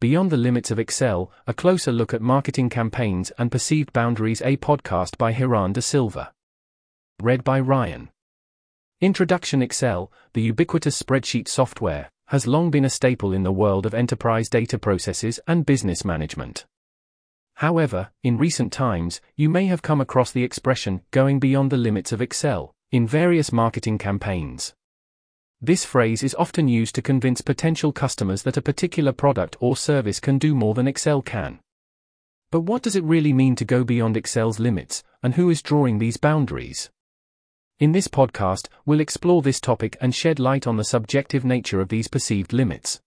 Beyond the Limits of Excel A Closer Look at Marketing Campaigns and Perceived Boundaries, a podcast by Hiran De Silva. Read by Ryan. Introduction Excel, the ubiquitous spreadsheet software, has long been a staple in the world of enterprise data processes and business management. However, in recent times, you may have come across the expression going beyond the limits of Excel in various marketing campaigns. This phrase is often used to convince potential customers that a particular product or service can do more than Excel can. But what does it really mean to go beyond Excel's limits, and who is drawing these boundaries? In this podcast, we'll explore this topic and shed light on the subjective nature of these perceived limits.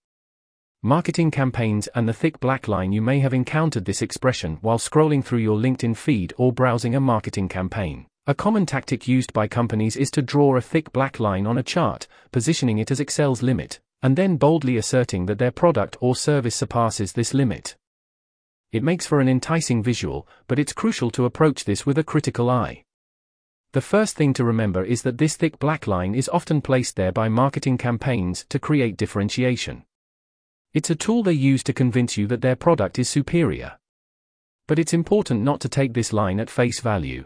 Marketing campaigns and the thick black line You may have encountered this expression while scrolling through your LinkedIn feed or browsing a marketing campaign. A common tactic used by companies is to draw a thick black line on a chart, positioning it as Excel's limit, and then boldly asserting that their product or service surpasses this limit. It makes for an enticing visual, but it's crucial to approach this with a critical eye. The first thing to remember is that this thick black line is often placed there by marketing campaigns to create differentiation. It's a tool they use to convince you that their product is superior. But it's important not to take this line at face value.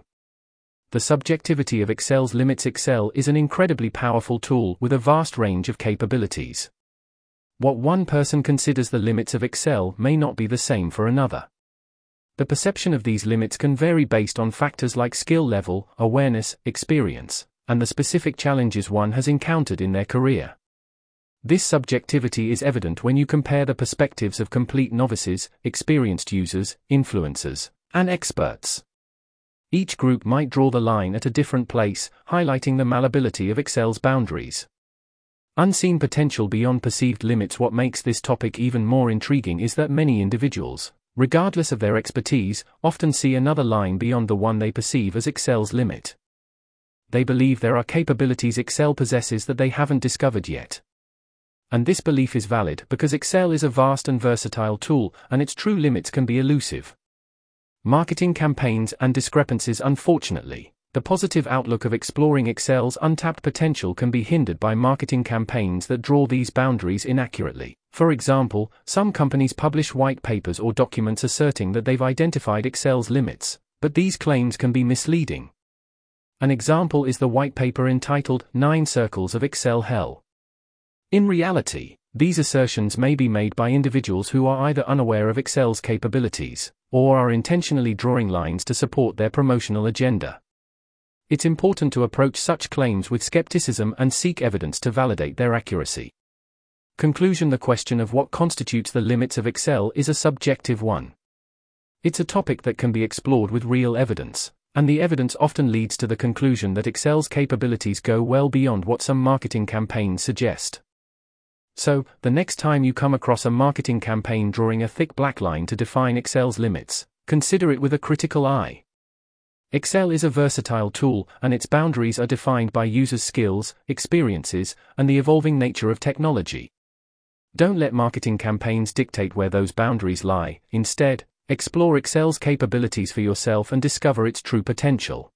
The subjectivity of Excel's limits Excel is an incredibly powerful tool with a vast range of capabilities. What one person considers the limits of Excel may not be the same for another. The perception of these limits can vary based on factors like skill level, awareness, experience, and the specific challenges one has encountered in their career. This subjectivity is evident when you compare the perspectives of complete novices, experienced users, influencers, and experts. Each group might draw the line at a different place, highlighting the malleability of Excel's boundaries. Unseen potential beyond perceived limits. What makes this topic even more intriguing is that many individuals, regardless of their expertise, often see another line beyond the one they perceive as Excel's limit. They believe there are capabilities Excel possesses that they haven't discovered yet. And this belief is valid because Excel is a vast and versatile tool, and its true limits can be elusive. Marketing campaigns and discrepancies Unfortunately, the positive outlook of exploring Excel's untapped potential can be hindered by marketing campaigns that draw these boundaries inaccurately. For example, some companies publish white papers or documents asserting that they've identified Excel's limits, but these claims can be misleading. An example is the white paper entitled Nine Circles of Excel Hell. In reality, these assertions may be made by individuals who are either unaware of Excel's capabilities, or are intentionally drawing lines to support their promotional agenda. It's important to approach such claims with skepticism and seek evidence to validate their accuracy. Conclusion The question of what constitutes the limits of Excel is a subjective one. It's a topic that can be explored with real evidence, and the evidence often leads to the conclusion that Excel's capabilities go well beyond what some marketing campaigns suggest. So, the next time you come across a marketing campaign drawing a thick black line to define Excel's limits, consider it with a critical eye. Excel is a versatile tool, and its boundaries are defined by users' skills, experiences, and the evolving nature of technology. Don't let marketing campaigns dictate where those boundaries lie, instead, explore Excel's capabilities for yourself and discover its true potential.